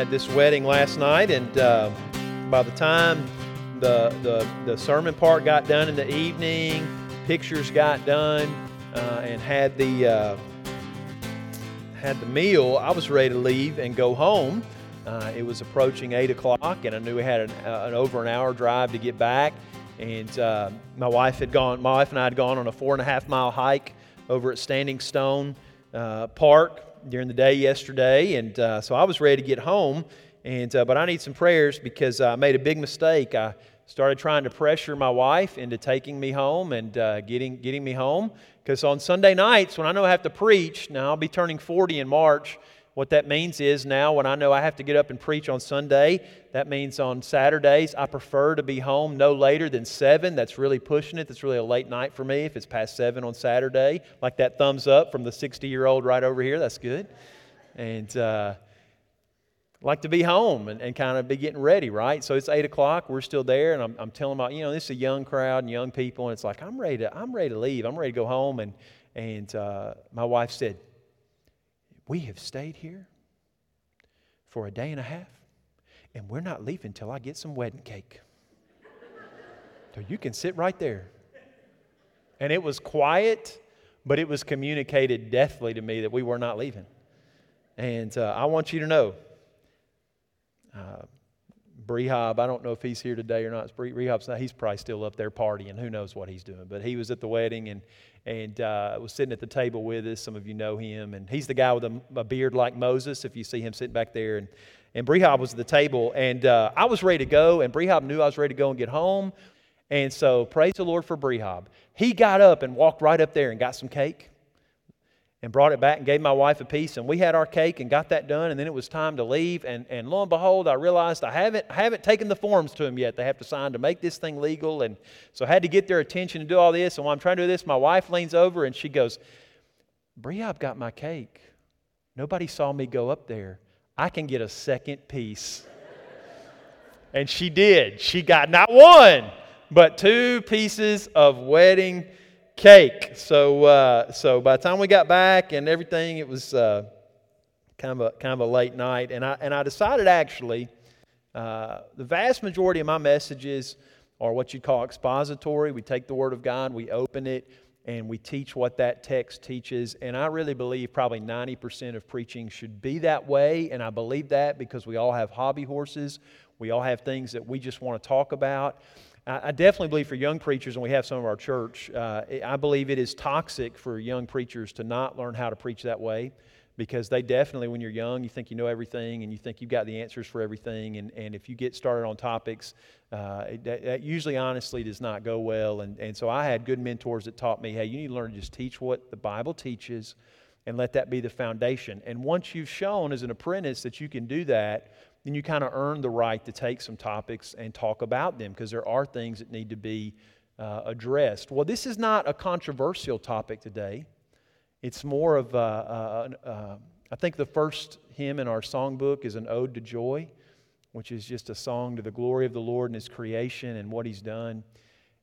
had this wedding last night, and uh, by the time the, the, the sermon part got done in the evening, pictures got done, uh, and had the uh, had the meal, I was ready to leave and go home. Uh, it was approaching eight o'clock, and I knew we had an, uh, an over an hour drive to get back. And uh, my wife had gone. My wife and I had gone on a four and a half mile hike over at Standing Stone uh, Park during the day yesterday, and uh, so I was ready to get home. And uh, but I need some prayers because I made a big mistake. I started trying to pressure my wife into taking me home and uh, getting getting me home. Because on Sunday nights, when I know I have to preach, now I'll be turning 40 in March. What that means is now, when I know I have to get up and preach on Sunday, that means on Saturdays, I prefer to be home no later than 7. That's really pushing it. That's really a late night for me if it's past 7 on Saturday. Like that thumbs up from the 60 year old right over here. That's good. And, uh, like to be home and, and kind of be getting ready, right? So it's eight o'clock. We're still there, and I'm, I'm telling about, you know, this is a young crowd and young people, and it's like I'm ready to, I'm ready to leave. I'm ready to go home. And and uh, my wife said, "We have stayed here for a day and a half, and we're not leaving till I get some wedding cake. so you can sit right there." And it was quiet, but it was communicated deathly to me that we were not leaving. And uh, I want you to know uh, Brehab, I don't know if he's here today or not. Rehab's not, he's probably still up there partying. Who knows what he's doing? But he was at the wedding and, and uh, was sitting at the table with us. Some of you know him. And he's the guy with a, a beard like Moses, if you see him sitting back there. And, and Brehab was at the table. And uh, I was ready to go. And Brehab knew I was ready to go and get home. And so praise the Lord for Brehab. He got up and walked right up there and got some cake and brought it back and gave my wife a piece and we had our cake and got that done and then it was time to leave and, and lo and behold i realized i haven't, I haven't taken the forms to them yet. They have to sign to make this thing legal and so i had to get their attention to do all this and while i'm trying to do this my wife leans over and she goes bria i've got my cake. Nobody saw me go up there. I can get a second piece. And she did. She got not one but two pieces of wedding. So, uh, so by the time we got back and everything, it was uh, kind of a kind of a late night, and I and I decided actually, uh, the vast majority of my messages are what you'd call expository. We take the Word of God, we open it, and we teach what that text teaches. And I really believe probably 90% of preaching should be that way, and I believe that because we all have hobby horses, we all have things that we just want to talk about. I definitely believe for young preachers, and we have some of our church, uh, I believe it is toxic for young preachers to not learn how to preach that way because they definitely, when you're young, you think you know everything and you think you've got the answers for everything. And, and if you get started on topics, uh, that, that, usually honestly does not go well. And, and so I had good mentors that taught me hey, you need to learn to just teach what the Bible teaches and let that be the foundation. And once you've shown as an apprentice that you can do that, then you kind of earn the right to take some topics and talk about them because there are things that need to be uh, addressed. Well, this is not a controversial topic today. It's more of, a, I think the first hymn in our songbook is an ode to joy, which is just a song to the glory of the Lord and His creation and what He's done.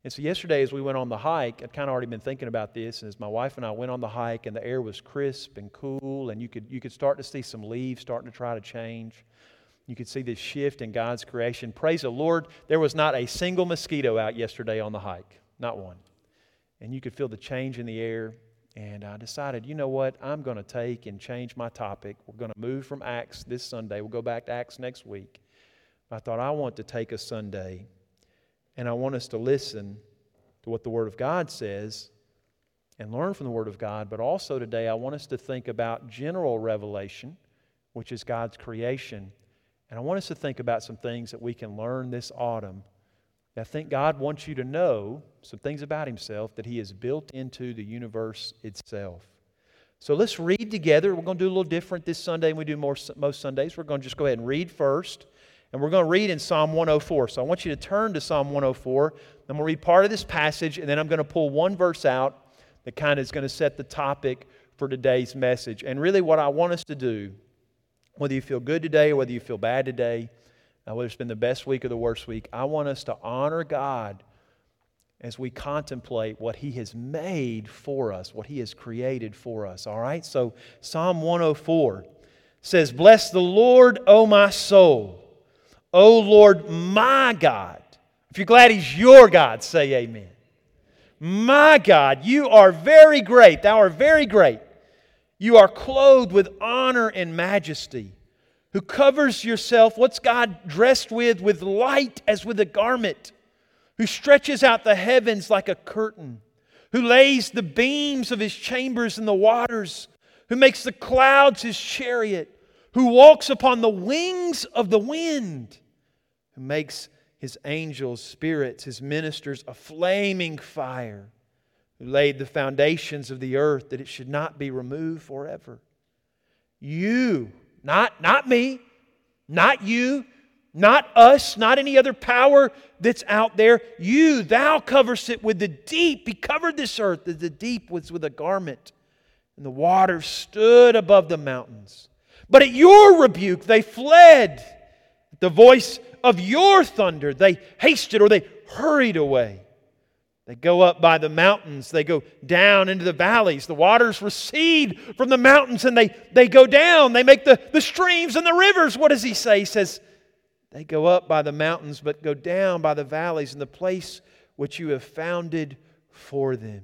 And so, yesterday, as we went on the hike, I'd kind of already been thinking about this. And as my wife and I went on the hike, and the air was crisp and cool, and you could, you could start to see some leaves starting to try to change. You could see this shift in God's creation. Praise the Lord, there was not a single mosquito out yesterday on the hike, not one. And you could feel the change in the air. And I decided, you know what? I'm going to take and change my topic. We're going to move from Acts this Sunday. We'll go back to Acts next week. I thought I want to take a Sunday and I want us to listen to what the Word of God says and learn from the Word of God. But also today, I want us to think about general revelation, which is God's creation and I want us to think about some things that we can learn this autumn. I think God wants you to know some things about Himself that He has built into the universe itself. So let's read together. We're going to do a little different this Sunday than we do more, most Sundays. We're going to just go ahead and read first. And we're going to read in Psalm 104. So I want you to turn to Psalm 104. I'm going to read part of this passage, and then I'm going to pull one verse out that kind of is going to set the topic for today's message. And really, what I want us to do whether you feel good today or whether you feel bad today, uh, whether it's been the best week or the worst week, I want us to honor God as we contemplate what He has made for us, what He has created for us. All right? So, Psalm 104. says, Bless the Lord, O my soul. O Lord, my God. If you're glad He's your God, say amen. My God, you are very great. Thou art very great. You are clothed with honor and majesty, who covers yourself, what's God dressed with? With light as with a garment, who stretches out the heavens like a curtain, who lays the beams of his chambers in the waters, who makes the clouds his chariot, who walks upon the wings of the wind, who makes his angels, spirits, his ministers a flaming fire, who laid the foundations of the earth that it should not be removed forever. You, not, not me, not you, not us, not any other power that's out there. You, thou coverest it with the deep. He covered this earth, that the deep was with a garment, and the waters stood above the mountains. But at your rebuke they fled. The voice of your thunder, they hasted or they hurried away. They go up by the mountains, they go down into the valleys. The waters recede from the mountains and they, they go down. They make the, the streams and the rivers. What does he say? He says, They go up by the mountains, but go down by the valleys in the place which you have founded for them.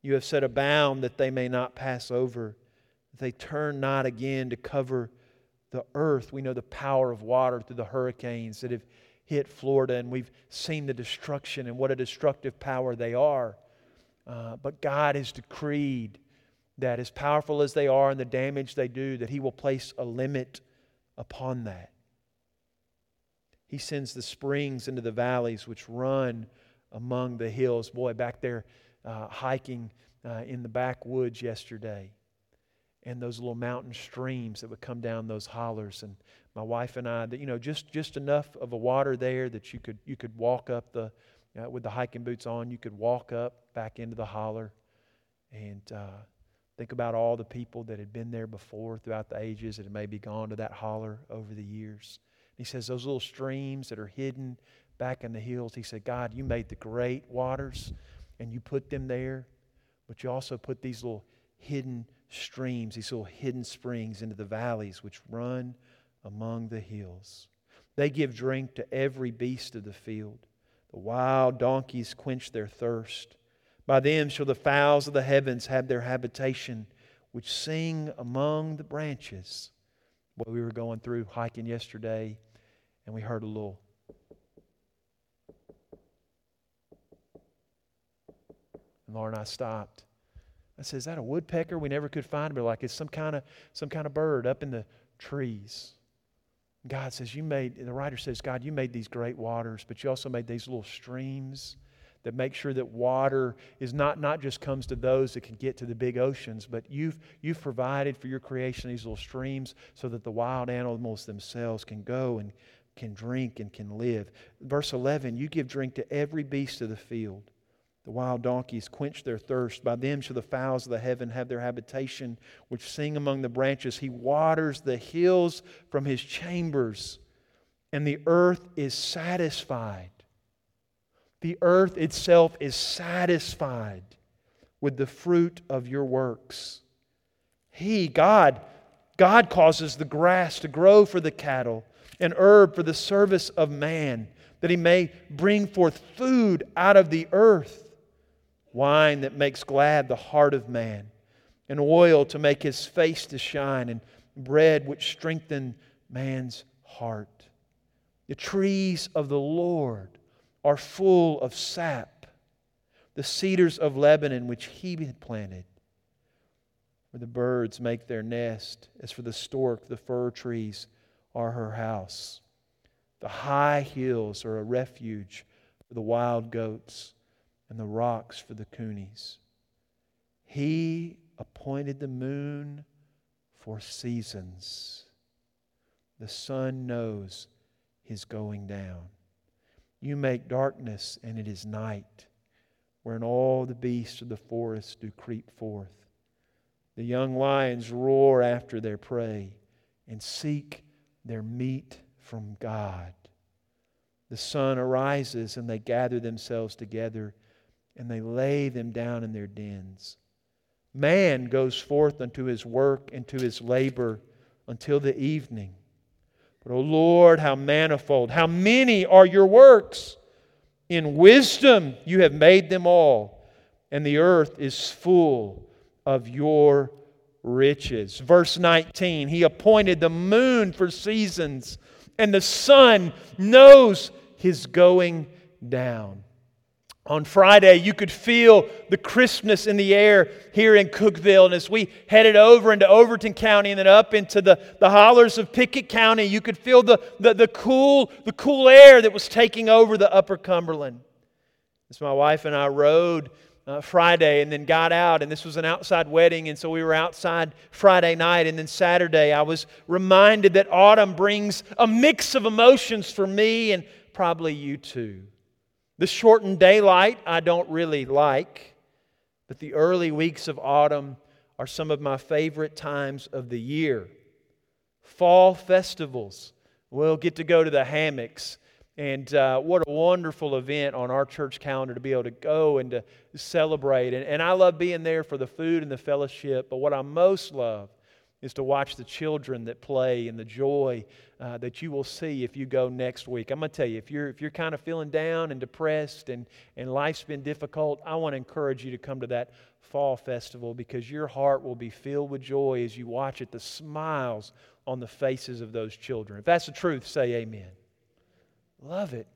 You have set a bound that they may not pass over, they turn not again to cover the earth. We know the power of water through the hurricanes that have hit Florida, and we've seen the destruction and what a destructive power they are. Uh, but God has decreed that, as powerful as they are and the damage they do, that He will place a limit upon that. He sends the springs into the valleys which run among the hills. Boy, back there uh, hiking uh, in the backwoods yesterday and those little mountain streams that would come down those hollers. And my wife and I that you know just just enough of a water there that you could you could walk up the uh, with the hiking boots on you could walk up back into the holler and uh, think about all the people that had been there before throughout the ages that had maybe gone to that holler over the years. He says those little streams that are hidden back in the hills he said God you made the great waters and you put them there but you also put these little hidden streams, these little hidden springs into the valleys which run among the hills. They give drink to every beast of the field. The wild donkeys quench their thirst. By them shall the fowls of the heavens have their habitation, which sing among the branches. Boy, we were going through hiking yesterday, and we heard a little. And Laura and I stopped. I said, Is that a woodpecker? We never could find it, but like it's some kind of some kind of bird up in the trees. God says, You made, the writer says, God, you made these great waters, but you also made these little streams that make sure that water is not, not just comes to those that can get to the big oceans, but you've, you've provided for your creation these little streams so that the wild animals themselves can go and can drink and can live. Verse 11, you give drink to every beast of the field. The wild donkeys quench their thirst. By them shall the fowls of the heaven have their habitation, which sing among the branches. He waters the hills from his chambers, and the earth is satisfied. The earth itself is satisfied with the fruit of your works. He, God, God causes the grass to grow for the cattle and herb for the service of man, that he may bring forth food out of the earth wine that makes glad the heart of man, and oil to make his face to shine, and bread which strengthen man's heart. The trees of the Lord are full of sap, the cedars of Lebanon which he had planted. Where the birds make their nest, as for the stork, the fir trees are her house. The high hills are a refuge for the wild goats and the rocks for the conies. He appointed the moon for seasons. The sun knows his going down. You make darkness, and it is night, wherein all the beasts of the forest do creep forth. The young lions roar after their prey and seek their meat from God. The sun arises, and they gather themselves together and they lay them down in their dens. Man goes forth unto his work and to his labor, until the evening. But, O Lord, how manifold, how many are your works! In wisdom you have made them all, and the earth is full of your riches. Verse 19 He appointed the moon for seasons, and the sun knows his going down. On Friday, you could feel the crispness in the air here in Cookeville. And as we headed over into Overton County and then up into the, the hollers of Pickett County, you could feel the, the, the, cool, the cool air that was taking over the upper Cumberland. As my wife and I rode uh, Friday and then got out, and this was an outside wedding, and so we were outside Friday night. And then Saturday, I was reminded that autumn brings a mix of emotions for me and probably you too. The shortened daylight I don't really like, but the early weeks of autumn are some of my favorite times of the year. Fall festivals. We'll get to go to the hammocks. And uh, what a wonderful event on our church calendar to be able to go and to celebrate. And, and I love being there for the food and the fellowship. But what I most love is to watch the children that play and the joy uh, that you will see if you go next week. I'm going to tell you, if you're, if you're kind of feeling down and depressed and, and life's been difficult, I want to encourage you to come to that fall festival because your heart will be filled with joy as you watch it, the smiles on the faces of those children. If that's the truth, say amen. Love it.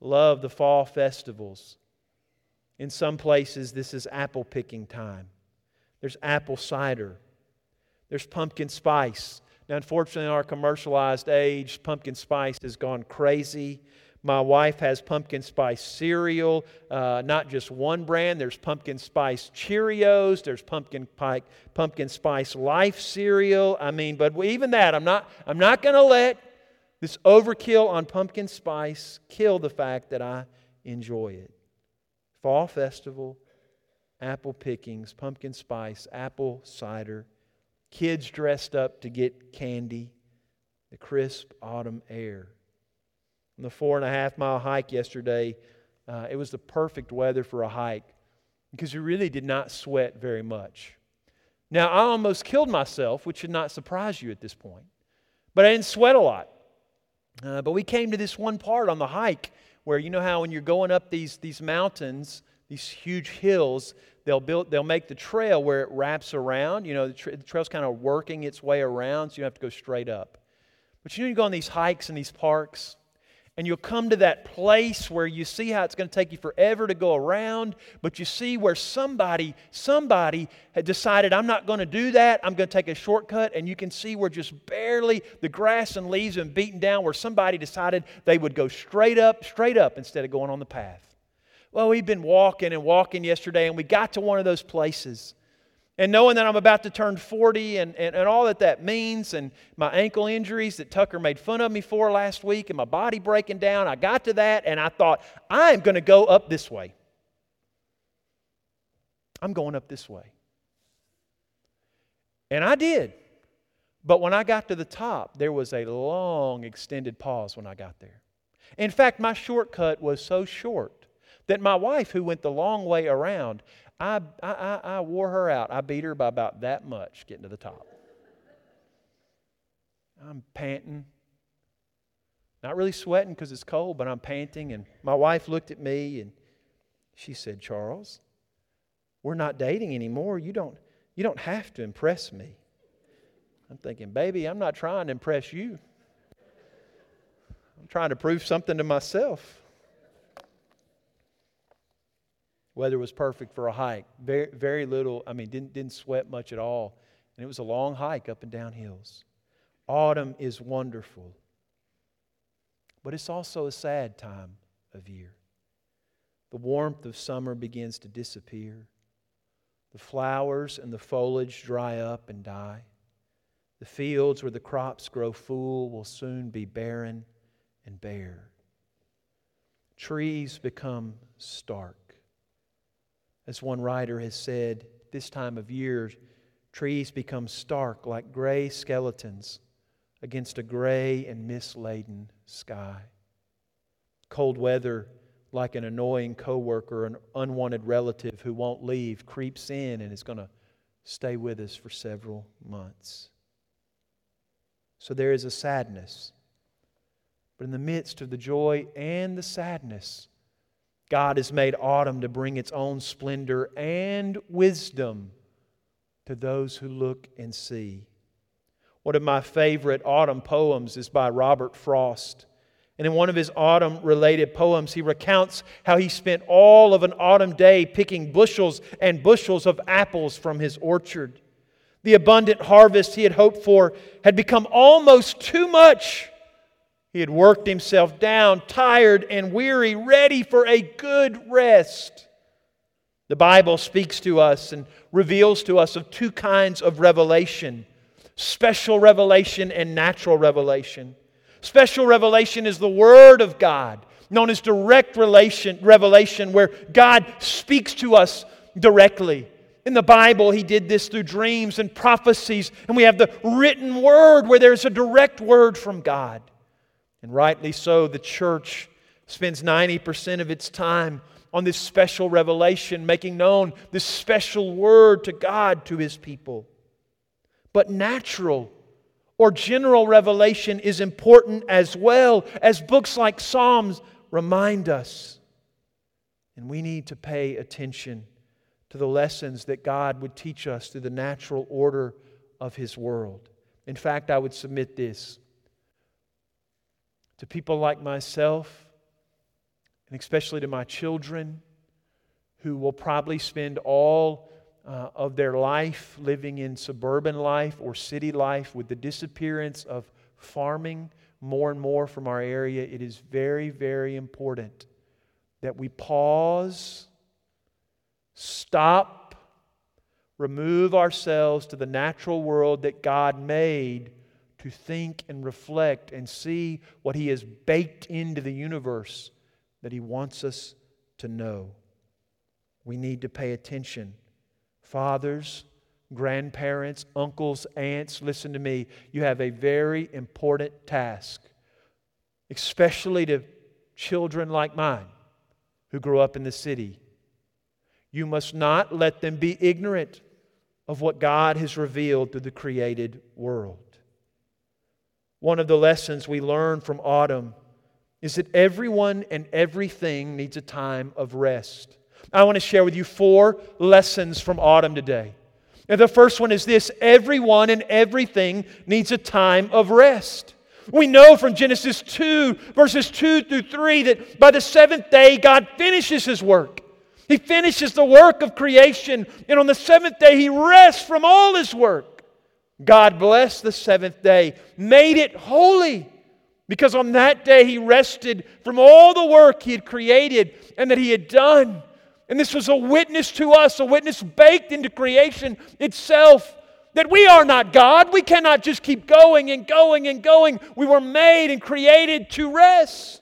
Love the fall festivals. In some places, this is apple picking time. There's apple cider. There's pumpkin spice. Now, unfortunately, in our commercialized age, pumpkin spice has gone crazy. My wife has pumpkin spice cereal, uh, not just one brand. There's pumpkin spice Cheerios. There's pumpkin pike, pumpkin spice Life cereal. I mean, but even that, I'm not. I'm not going to let this overkill on pumpkin spice kill the fact that I enjoy it. Fall festival, apple pickings, pumpkin spice, apple cider kids dressed up to get candy, the crisp autumn air. On the four and a half mile hike yesterday, uh, it was the perfect weather for a hike because we really did not sweat very much. Now, I almost killed myself, which should not surprise you at this point, but I didn't sweat a lot. Uh, but we came to this one part on the hike where you know how when you're going up these, these mountains, these huge hills, they'll build they'll make the trail where it wraps around you know the, tra- the trail's kind of working its way around so you don't have to go straight up. But you know you go on these hikes in these parks and you'll come to that place where you see how it's going to take you forever to go around but you see where somebody somebody had decided i'm not going to do that. I'm going to take a shortcut and you can see where just barely the grass and leaves have been beaten down where somebody decided they would go straight up straight up instead of going on the path well, we've been walking and walking yesterday, and we got to one of those places. And knowing that I'm about to turn 40 and, and, and all that that means, and my ankle injuries that Tucker made fun of me for last week, and my body breaking down, I got to that, and I thought, I'm going to go up this way. I'm going up this way. And I did. But when I got to the top, there was a long, extended pause when I got there. In fact, my shortcut was so short that my wife, who went the long way around, I, I, I, wore her out. I beat her by about that much getting to the top. I'm panting. Not really sweating because it's cold, but I'm panting. And my wife looked at me and she said, Charles, we're not dating anymore. You don't, you don't have to impress me. I'm thinking, baby, I'm not trying to impress you. I'm trying to prove something to myself. Weather was perfect for a hike. Very, very little, I mean, didn't, didn't sweat much at all. And it was a long hike up and down hills. Autumn is wonderful, but it's also a sad time of year. The warmth of summer begins to disappear. The flowers and the foliage dry up and die. The fields where the crops grow full will soon be barren and bare. Trees become stark. As one writer has said, this time of year, trees become stark like gray skeletons against a gray and mist laden sky. Cold weather, like an annoying coworker, an unwanted relative who won't leave, creeps in and is going to stay with us for several months. So there is a sadness. But in the midst of the joy and the sadness, God has made autumn to bring its own splendor and wisdom to those who look and see. One of my favorite autumn poems is by Robert Frost. And in one of his autumn related poems, he recounts how he spent all of an autumn day picking bushels and bushels of apples from his orchard. The abundant harvest he had hoped for had become almost too much. He had worked himself down, tired and weary, ready for a good rest. The Bible speaks to us and reveals to us of two kinds of revelation special revelation and natural revelation. Special revelation is the Word of God, known as direct relation, revelation, where God speaks to us directly. In the Bible, He did this through dreams and prophecies, and we have the written Word where there's a direct word from God. And rightly so, the church spends 90% of its time on this special revelation, making known this special word to God to His people. But natural or general revelation is important as well, as books like Psalms remind us. And we need to pay attention to the lessons that God would teach us through the natural order of His world. In fact, I would submit this to people like myself, and especially to my children, who will probably spend all uh, of their life living in suburban life or city life with the disappearance of farming more and more from our area, it is very, very important that we pause, stop, remove ourselves to the natural world that God made to think and reflect and see what He has baked into the universe that He wants us to know. We need to pay attention fathers, grandparents, uncles, aunts, listen to me. You have a very important task, especially to children like mine who grow up in the city. You must not let them be ignorant of what God has revealed through the created world. One of the lessons we learn from autumn is that everyone and everything needs a time of rest. I want to share with you four lessons from autumn today. And the first one is this everyone and everything needs a time of rest. We know from Genesis 2, verses 2 through 3, that by the seventh day, God finishes his work. He finishes the work of creation, and on the seventh day, he rests from all his work. God blessed the seventh day, made it holy, because on that day he rested from all the work he had created and that he had done. And this was a witness to us, a witness baked into creation itself that we are not God. We cannot just keep going and going and going. We were made and created to rest.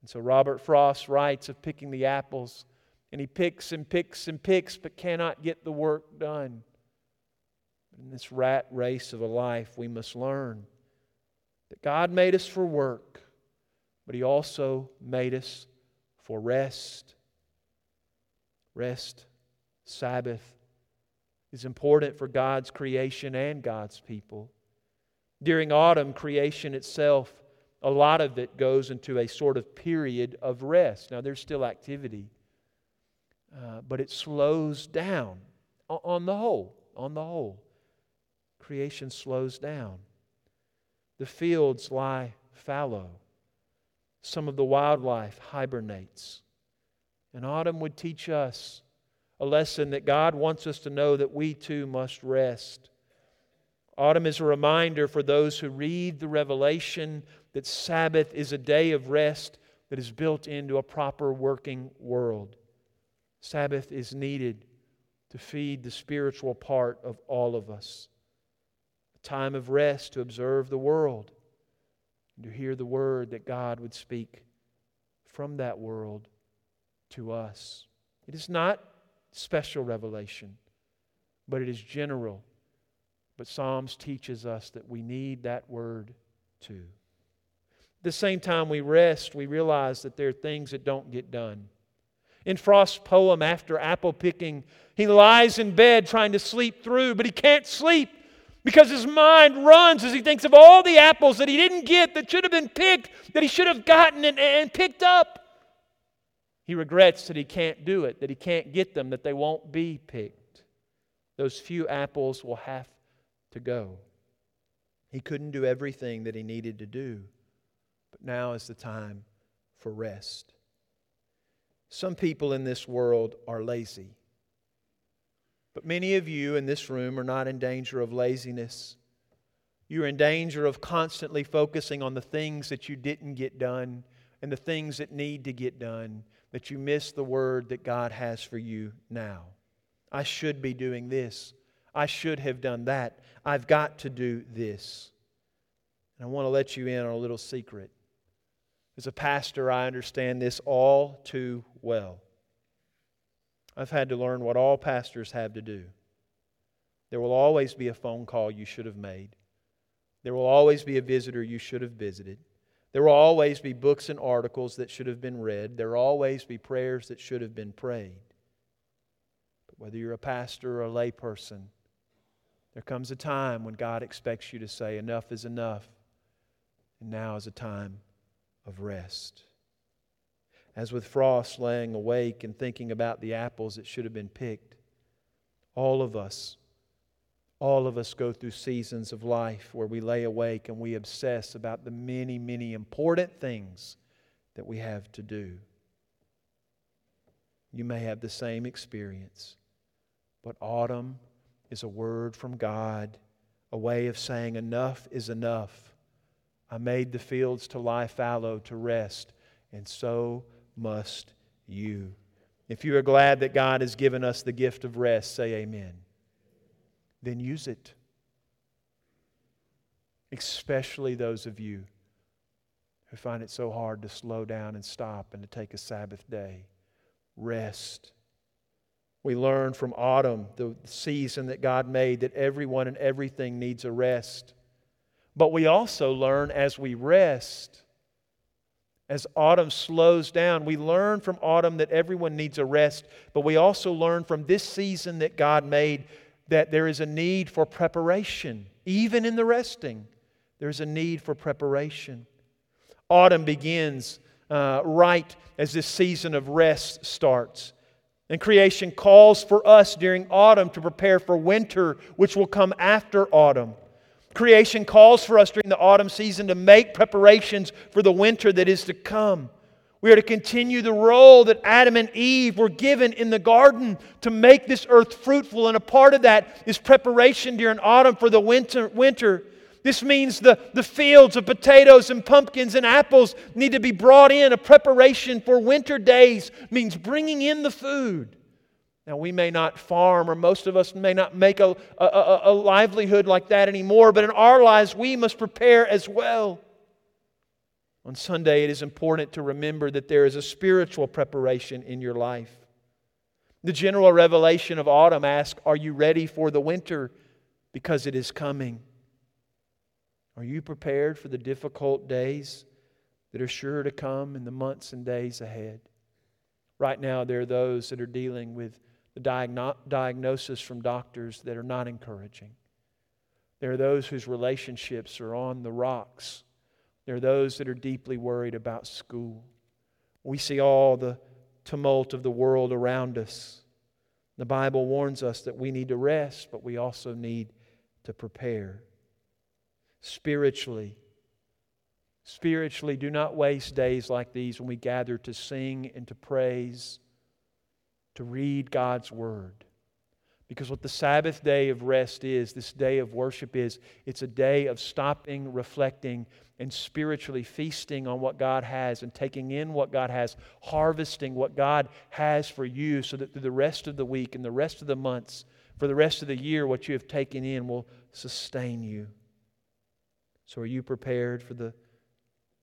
And so Robert Frost writes of picking the apples, and he picks and picks and picks, but cannot get the work done. In this rat race of a life, we must learn that God made us for work, but He also made us for rest Rest, Sabbath is important for God's creation and God's people. During autumn, creation itself, a lot of it goes into a sort of period of rest. Now, there's still activity, uh, but it slows down on the whole. On the whole, creation slows down. The fields lie fallow. Some of the wildlife hibernates. And autumn would teach us a lesson that God wants us to know that we too must rest. Autumn is a reminder for those who read the revelation that Sabbath is a day of rest that is built into a proper working world. Sabbath is needed to feed the spiritual part of all of us. Time of rest to observe the world and to hear the word that God would speak from that world to us. It is not special revelation, but it is general. But Psalms teaches us that we need that word too. At the same time we rest, we realize that there are things that don't get done. In Frost's poem, after apple picking, he lies in bed trying to sleep through, but he can't sleep because his mind runs as he thinks of all the apples that he didn't get that should have been picked, that he should have gotten and, and picked up. He regrets that he can't do it, that he can't get them, that they won't be picked. Those few apples will have to go. He couldn't do everything that he needed to do, but now is the time for rest. Some people in this world are lazy. But many of you in this room are not in danger of laziness. You're in danger of constantly focusing on the things that you didn't get done and the things that need to get done, that you miss the word that God has for you now. I should be doing this. I should have done that. I've got to do this. And I want to let you in on a little secret. As a pastor, I understand this all too well. I've had to learn what all pastors have to do. There will always be a phone call you should have made. There will always be a visitor you should have visited. There will always be books and articles that should have been read. There will always be prayers that should have been prayed. But whether you're a pastor or a layperson, there comes a time when God expects you to say, Enough is enough, and now is a time of rest. As with Frost laying awake and thinking about the apples that should have been picked, all of us, all of us go through seasons of life where we lay awake and we obsess about the many, many important things that we have to do. You may have the same experience, but autumn is a word from God, a way of saying enough is enough. I made the fields to lie fallow, to rest, and so must you. If you are glad that God has given us the gift of rest, say amen. Then use it. Especially those of you who find it so hard to slow down and stop and to take a Sabbath day. Rest. We learn from autumn, the season that God made, that everyone and everything needs a rest. But we also learn as we rest as autumn slows down, we learn from autumn that everyone needs a rest, but we also learn from this season that God made that there is a need for preparation. Even in the resting, there's a need for preparation. Autumn begins uh, right as this season of rest starts. And creation calls for us during autumn to prepare for winter, which will come after autumn. Creation calls for us during the autumn season to make preparations for the winter that is to come. We are to continue the role that Adam and Eve were given in the garden to make this earth fruitful. And a part of that is preparation during autumn for the winter. winter. This means the, the fields of potatoes and pumpkins and apples need to be brought in. A preparation for winter days means bringing in the food. Now, we may not farm, or most of us may not make a, a, a, livelihood like that anymore, but in our lives, we must prepare as well. On Sunday, it is important to remember that there is a spiritual preparation in your life. The general revelation of autumn asks Are you ready for the winter? Because it is coming. Are you prepared for the difficult days that are sure to come in the months and days ahead? Right now, there are those that are dealing with the diagno- diagnosis from doctors that are not encouraging. There are those whose relationships are on the rocks. There are those that are deeply worried about school. We see all the tumult of the world around us. The Bible warns us that we need to rest, but we also need to prepare. Spiritually, spiritually, do not waste days like these when we gather to sing and to praise to read God's Word. Because what the Sabbath day of rest is, this day of worship is, it's a day of stopping, reflecting, and spiritually feasting on what God has and taking in what God has, harvesting what God has for you, so that through the rest of the week and the rest of the months, for the rest of the year, what you have taken in will sustain you. So, are you prepared for the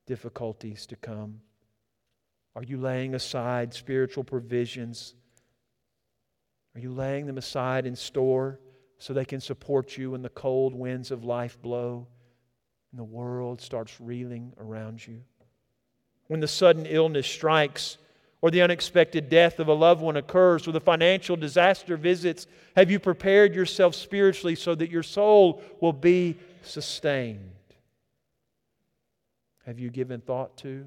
difficulties to come? Are you laying aside spiritual provisions? Are you laying them aside in store so they can support you when the cold winds of life blow and the world starts reeling around you? When the sudden illness strikes, or the unexpected death of a loved one occurs, or the financial disaster visits, have you prepared yourself spiritually so that your soul will be sustained? Have you given thought to?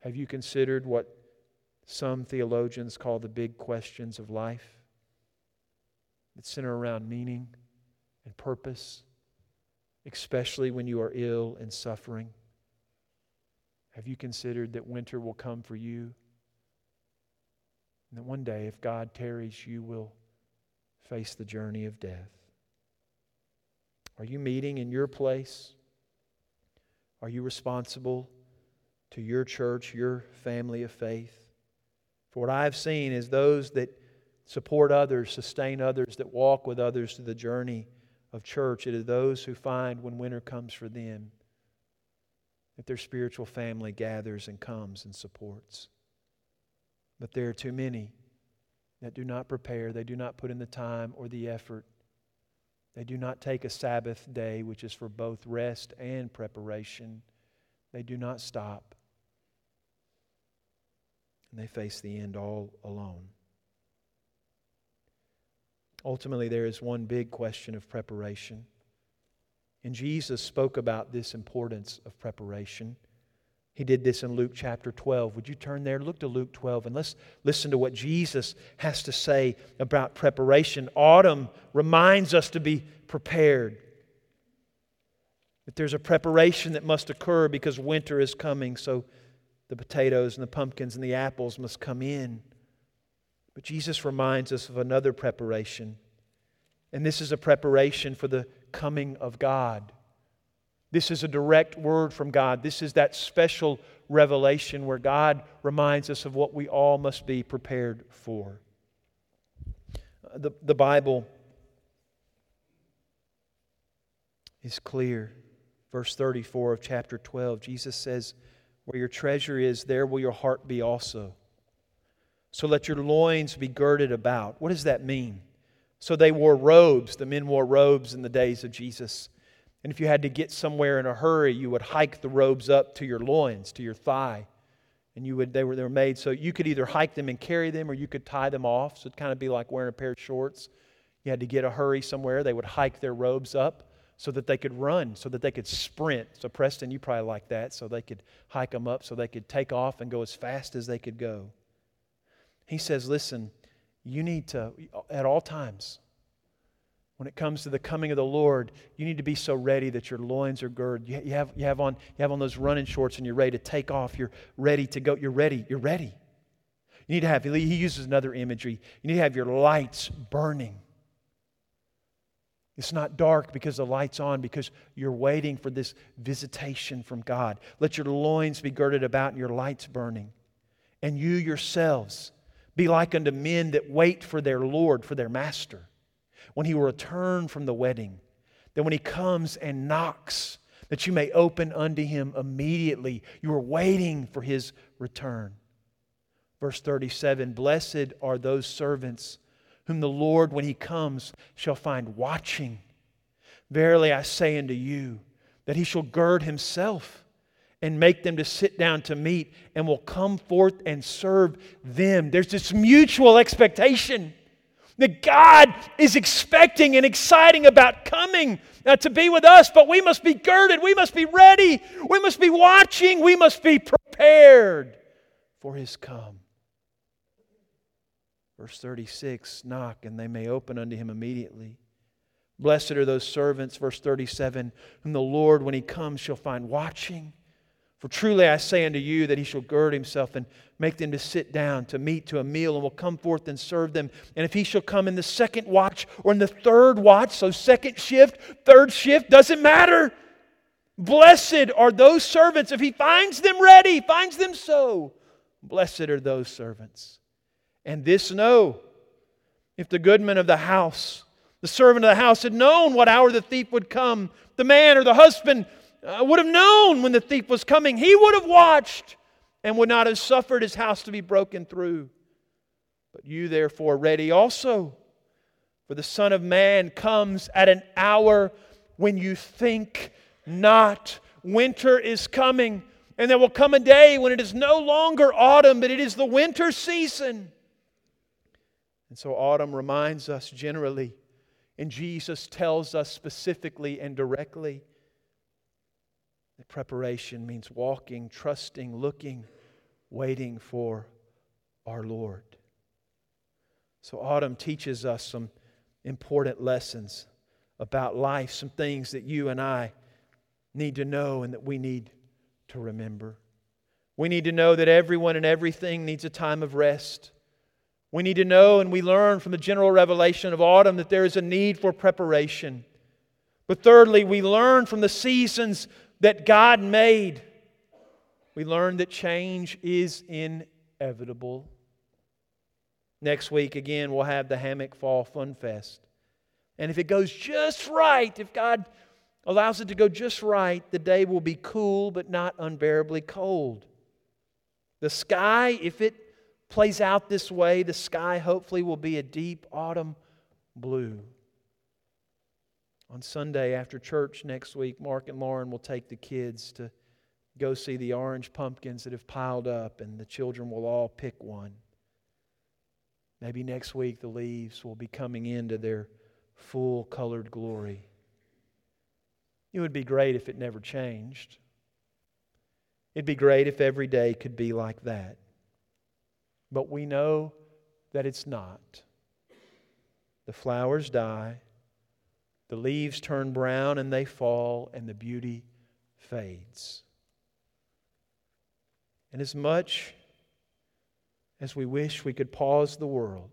Have you considered what some theologians call the big questions of life that center around meaning and purpose, especially when you are ill and suffering? Have you considered that winter will come for you? And that one day, if God tarries, you will face the journey of death. Are you meeting in your place? Are you responsible to your church, your family of faith? For what I've seen is those that support others, sustain others, that walk with others through the journey of church. It is those who find when winter comes for them that their spiritual family gathers and comes and supports. But there are too many that do not prepare, they do not put in the time or the effort. They do not take a Sabbath day, which is for both rest and preparation. They do not stop. And they face the end all alone. Ultimately, there is one big question of preparation. And Jesus spoke about this importance of preparation. He did this in Luke chapter 12. Would you turn there? Look to Luke 12 and let's listen to what Jesus has to say about preparation. Autumn reminds us to be prepared. That there's a preparation that must occur because winter is coming, so the potatoes and the pumpkins and the apples must come in. But Jesus reminds us of another preparation. And this is a preparation for the coming of God. This is a direct word from God. This is that special revelation where God reminds us of what we all must be prepared for. Uh, the, the Bible is clear. Verse 34 of chapter 12, Jesus says, Where your treasure is, there will your heart be also. So let your loins be girded about. What does that mean? So they wore robes. The men wore robes in the days of Jesus. And if you had to get somewhere in a hurry, you would hike the robes up to your loins, to your thigh. And you would, they, were, they were made so you could either hike them and carry them or you could tie them off. So it'd kind of be like wearing a pair of shorts. You had to get a hurry somewhere. They would hike their robes up so that they could run, so that they could sprint. So, Preston, you probably like that. So they could hike them up so they could take off and go as fast as they could go. He says, Listen, you need to, at all times, when it comes to the coming of the Lord, you need to be so ready that your loins are girded. You, you, have, you, have on, you have on those running shorts and you're ready to take off. You're ready to go. You're ready. You're ready. You need to have, he uses another imagery. You need to have your lights burning. It's not dark because the light's on, because you're waiting for this visitation from God. Let your loins be girded about and your lights burning. And you yourselves, be like unto men that wait for their Lord, for their master, when he will return from the wedding. That when he comes and knocks, that you may open unto him immediately. You are waiting for his return. Verse 37 Blessed are those servants whom the Lord, when he comes, shall find watching. Verily I say unto you, that he shall gird himself and make them to sit down to meat and will come forth and serve them. There's this mutual expectation that God is expecting and exciting about coming uh, to be with us, but we must be girded, we must be ready, we must be watching, we must be prepared for his come. Verse 36 Knock, and they may open unto him immediately. Blessed are those servants, verse 37, whom the Lord, when he comes, shall find watching. For truly I say unto you that he shall gird himself and make them to sit down to meat to a meal and will come forth and serve them. And if he shall come in the second watch or in the third watch, so second shift, third shift, doesn't matter. Blessed are those servants if he finds them ready, finds them so. Blessed are those servants. And this know if the goodman of the house, the servant of the house, had known what hour the thief would come, the man or the husband uh, would have known when the thief was coming. He would have watched and would not have suffered his house to be broken through. But you, therefore, ready also. For the Son of Man comes at an hour when you think not. Winter is coming, And there will come a day when it is no longer autumn, but it is the winter season. And so autumn reminds us generally, and Jesus tells us specifically and directly that preparation means walking, trusting, looking, waiting for our Lord. So autumn teaches us some important lessons about life, some things that you and I need to know and that we need to remember. We need to know that everyone and everything needs a time of rest. We need to know and we learn from the general revelation of autumn that there is a need for preparation. But thirdly, we learn from the seasons that God made. We learn that change is inevitable. Next week, again, we'll have the Hammock Fall Fun Fest. And if it goes just right, if God allows it to go just right, the day will be cool but not unbearably cold. The sky, if it plays out this way, the sky hopefully will be a deep autumn blue. On Sunday after church next week, Mark and Lauren will take the kids to go see the orange pumpkins that have piled up, and the children will all pick one. Maybe next week the leaves will be coming into their full colored glory. It would be great if it never changed. It'd be great if every day could be like that. But we know that it's not. The flowers die, the leaves turn brown and they fall, and the beauty fades. And as much as we wish we could pause the world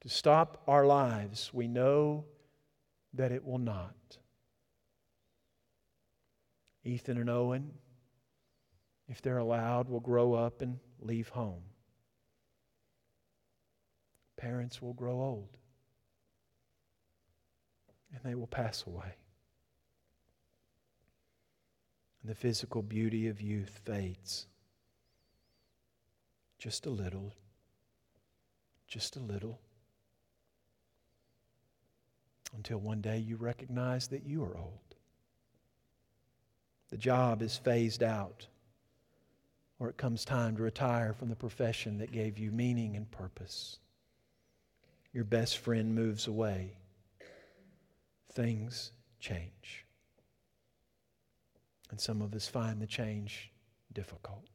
to stop our lives, we know that it will not. Ethan and Owen, if they're allowed, will grow up and leave home. Parents will grow old and they will pass away. And the physical beauty of youth fades. Just a little. Just a little. Until one day you recognize that you are old. The job is phased out, or it comes time to retire from the profession that gave you meaning and purpose. Your best friend moves away. Things change. And some of us find the change difficult.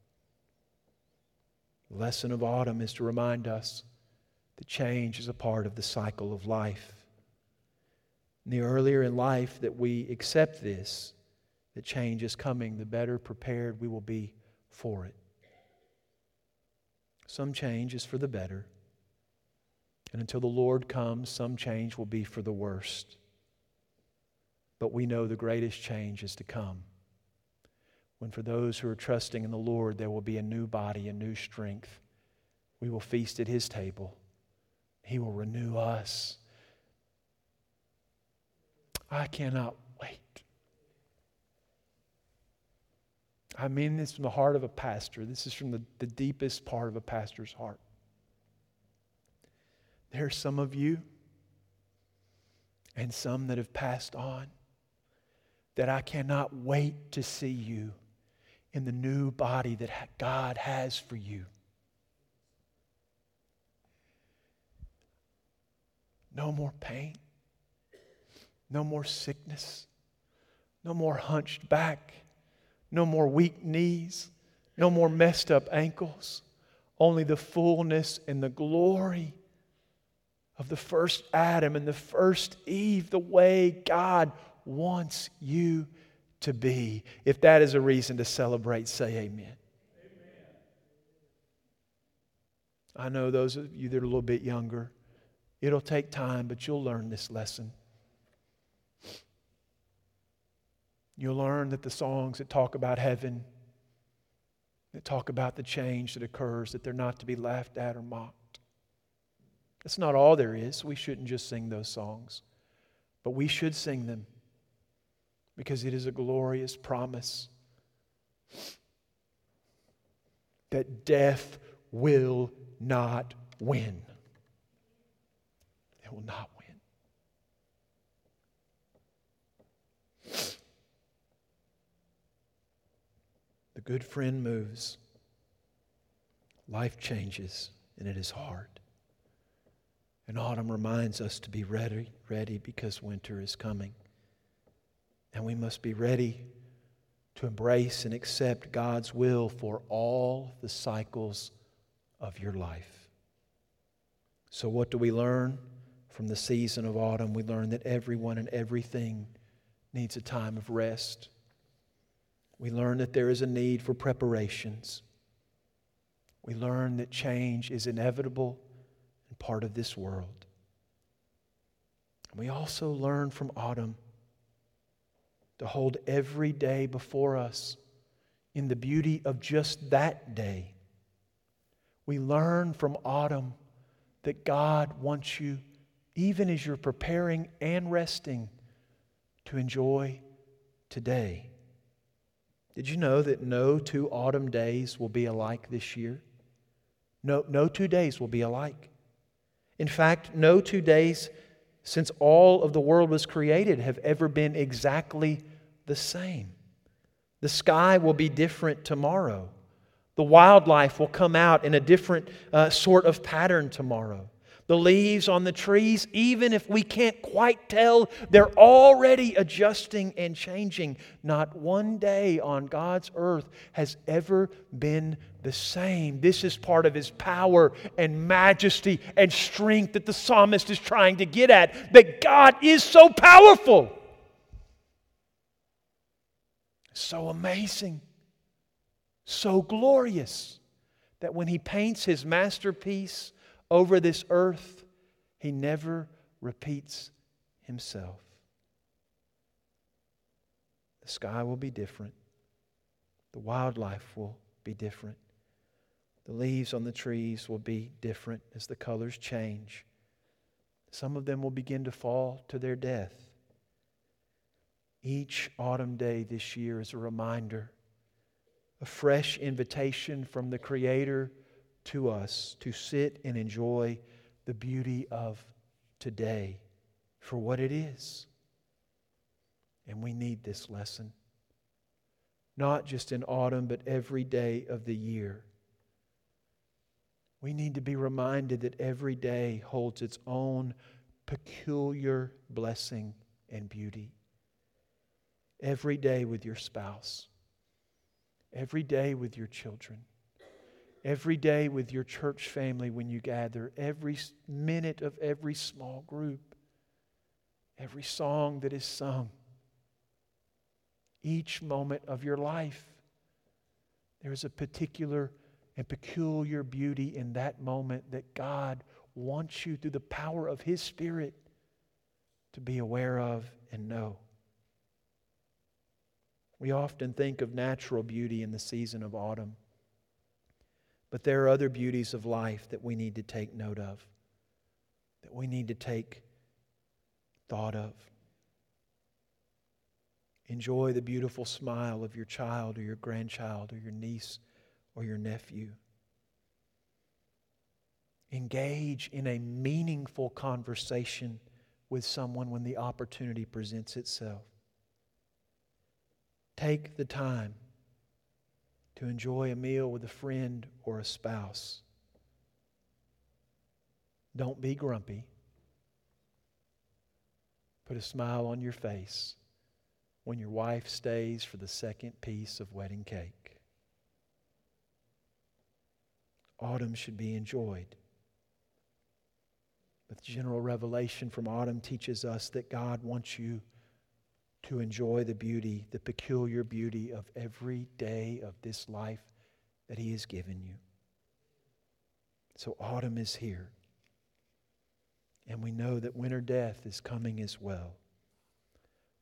The lesson of autumn is to remind us that change is a part of the cycle of life. And the earlier in life that we accept this, that change is coming, the better prepared we will be for it. Some change is for the better. And until the Lord comes, some change will be for the worst. But we know the greatest change is to come. When for those who are trusting in the Lord, there will be a new body, a new strength. We will feast at His table. He will renew us. I cannot I mean this from the heart of a pastor. This is from the, the deepest part of a pastor's heart. There are some of you and some that have passed on that I cannot wait to see you in the new body that God has for you. No more pain, no more sickness, no more hunched back no more weak knees, no more messed up ankles. Only the fullness and the glory of the first Adam and the first Eve, the way God wants you to be. If that is a reason to celebrate, say amen. I know those of you that are a little bit younger, it'll take time, but you'll learn this lesson. You'll learn that the songs that talk about heaven, that talk about the change that occurs, that they're not to be laughed at or mocked. That's not all there is. We shouldn't just sing those songs, but we should sing them because it is a glorious promise that death will not win. It will not win. The good friend moves, life changes, and it is hard. And autumn reminds us to be ready, ready because winter is coming. And we must be ready to embrace and accept God's will for all the cycles of your life. So, what do we learn from the season of autumn? We learn that everyone and everything needs a time of rest. We learn that there is a need for preparations. We learn that change is inevitable and part of this world. We also learn from autumn to hold every day before us in the beauty of just that day. We learn from autumn that God wants you, even as you're preparing and resting, to enjoy today. Did you know that no two autumn days will be alike this year? No, no two days will be alike. In fact, no two days since all of the world was created have ever been exactly the same. The sky will be different tomorrow. The wildlife will come out in a different uh, sort of pattern tomorrow. The leaves on the trees, even if we can't quite tell, they're already adjusting and changing. Not one day on God's earth has ever been the same. This is part of His power and majesty and strength that the psalmist is trying to get at. That God is so powerful, so amazing, so glorious that when He paints His masterpiece, over this earth, he never repeats himself. The sky will be different. The wildlife will be different. The leaves on the trees will be different as the colors change. Some of them will begin to fall to their death. Each autumn day this year is a reminder, a fresh invitation from the Creator to us to sit and enjoy the beauty of today for what it is. And we need this lesson, not just in autumn, but every day of the year. We need to be reminded that every day holds its own peculiar blessing and beauty. Every day with your spouse, every day with your children every day with your church family when you gather, every minute of every small group, every song that is sung, each moment of your life. There is a particular and peculiar beauty in that moment that God wants you through the power of His Spirit to be aware of and know. We often think of natural beauty in the season of autumn. But there are other beauties of life that we need to take note of, that we need to take thought of. Enjoy the beautiful smile of your child or your grandchild or your niece or your nephew. Engage in a meaningful conversation with someone when the opportunity presents itself. Take the time to enjoy a meal with a friend or a spouse. Don't be grumpy. Put a smile on your face when your wife stays for the second piece of wedding cake. Autumn should be enjoyed. But the general revelation from autumn teaches us that God wants you to enjoy the beauty, the peculiar beauty of every day of this life that He has given you. So, autumn is here. And we know that winter death is coming as well.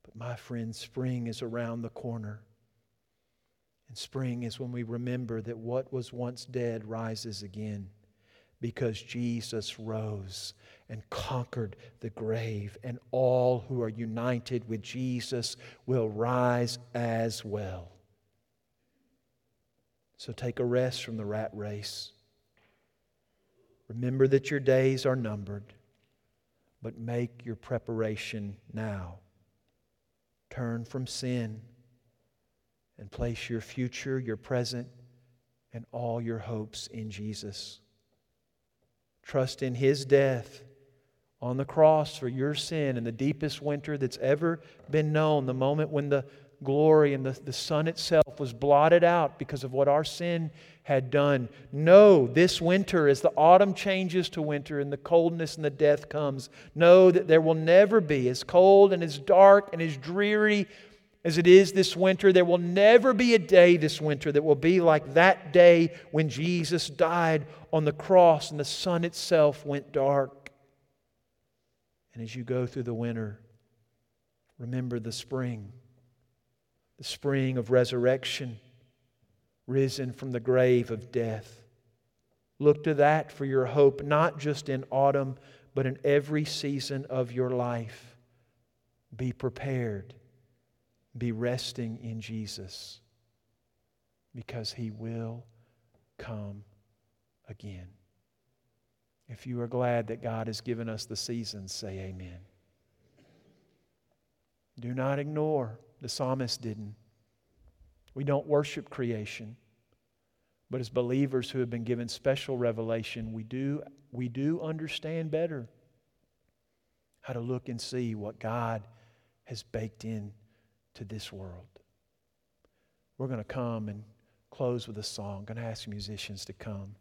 But, my friends, spring is around the corner. And spring is when we remember that what was once dead rises again because Jesus rose and conquered the grave, and all who are united with Jesus will rise as well. So take a rest from the rat race. Remember that your days are numbered, but make your preparation now. Turn from sin and place your future, your present, and all your hopes in Jesus. Trust in His death on the cross for your sin in the deepest winter that's ever been known, the moment when the glory and the, the sun itself was blotted out because of what our sin had done. Know this winter, as the autumn changes to winter and the coldness and the death comes, know that there will never be, as cold and as dark and as dreary as it is this winter, there will never be a day this winter that will be like that day when Jesus died on the cross and the sun itself went dark. And as you go through the winter, remember the spring the spring of resurrection, risen from the grave of death. Look to that for your hope, not just in autumn, but in every season of your life. Be prepared. Be resting in Jesus because he will come again. If you are glad that God has given us the seasons, say amen. Do not ignore the psalmist didn't. We don't worship creation. But as believers who have been given special revelation, we do, we do understand better how to look and see what God has baked in to this world. We're going to come and close with a song. I'm going to ask musicians to come.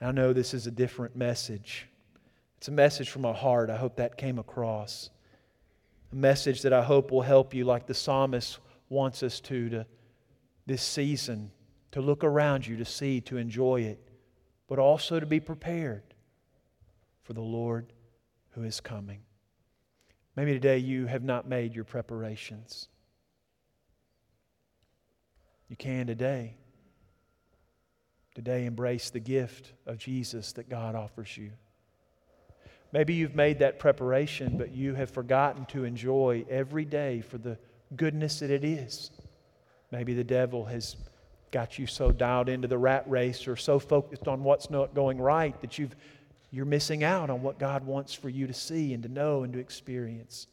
I know this is a different message. It's a message from my heart. I hope that came across a message that I hope will help you, like the psalmist wants us to, to this season, to look around you, to see, to enjoy it, but also to be prepared for the Lord who is coming. Maybe today you have not made your preparations. You can today. Today, embrace the gift of Jesus that God offers you. Maybe you've made that preparation, but you have forgotten to enjoy every day for the goodness that it is. Maybe the devil has got you so dialed into the rat race or so focused on what's not going right that you've, you're missing out on what God wants for you to see and to know and to experience.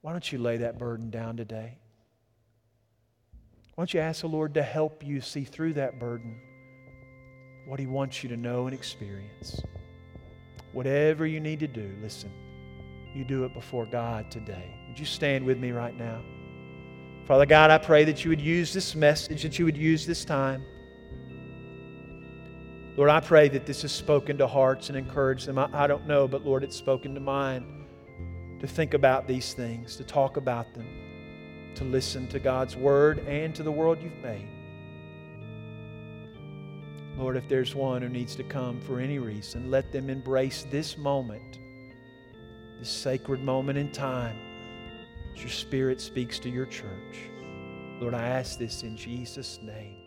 Why don't you lay that burden down today? Why don't you ask the Lord to help you see through that burden what He wants you to know and experience? Whatever you need to do, listen, you do it before God today. Would you stand with me right now? Father God, I pray that you would use this message, that you would use this time. Lord, I pray that this has spoken to hearts and encouraged them. I, I don't know, but Lord, it's spoken to mine to think about these things, to talk about them, to listen to God's word and to the world you've made. Lord, if there's one who needs to come for any reason, let them embrace this moment, this sacred moment in time, as your Spirit speaks to your church. Lord, I ask this in Jesus' name.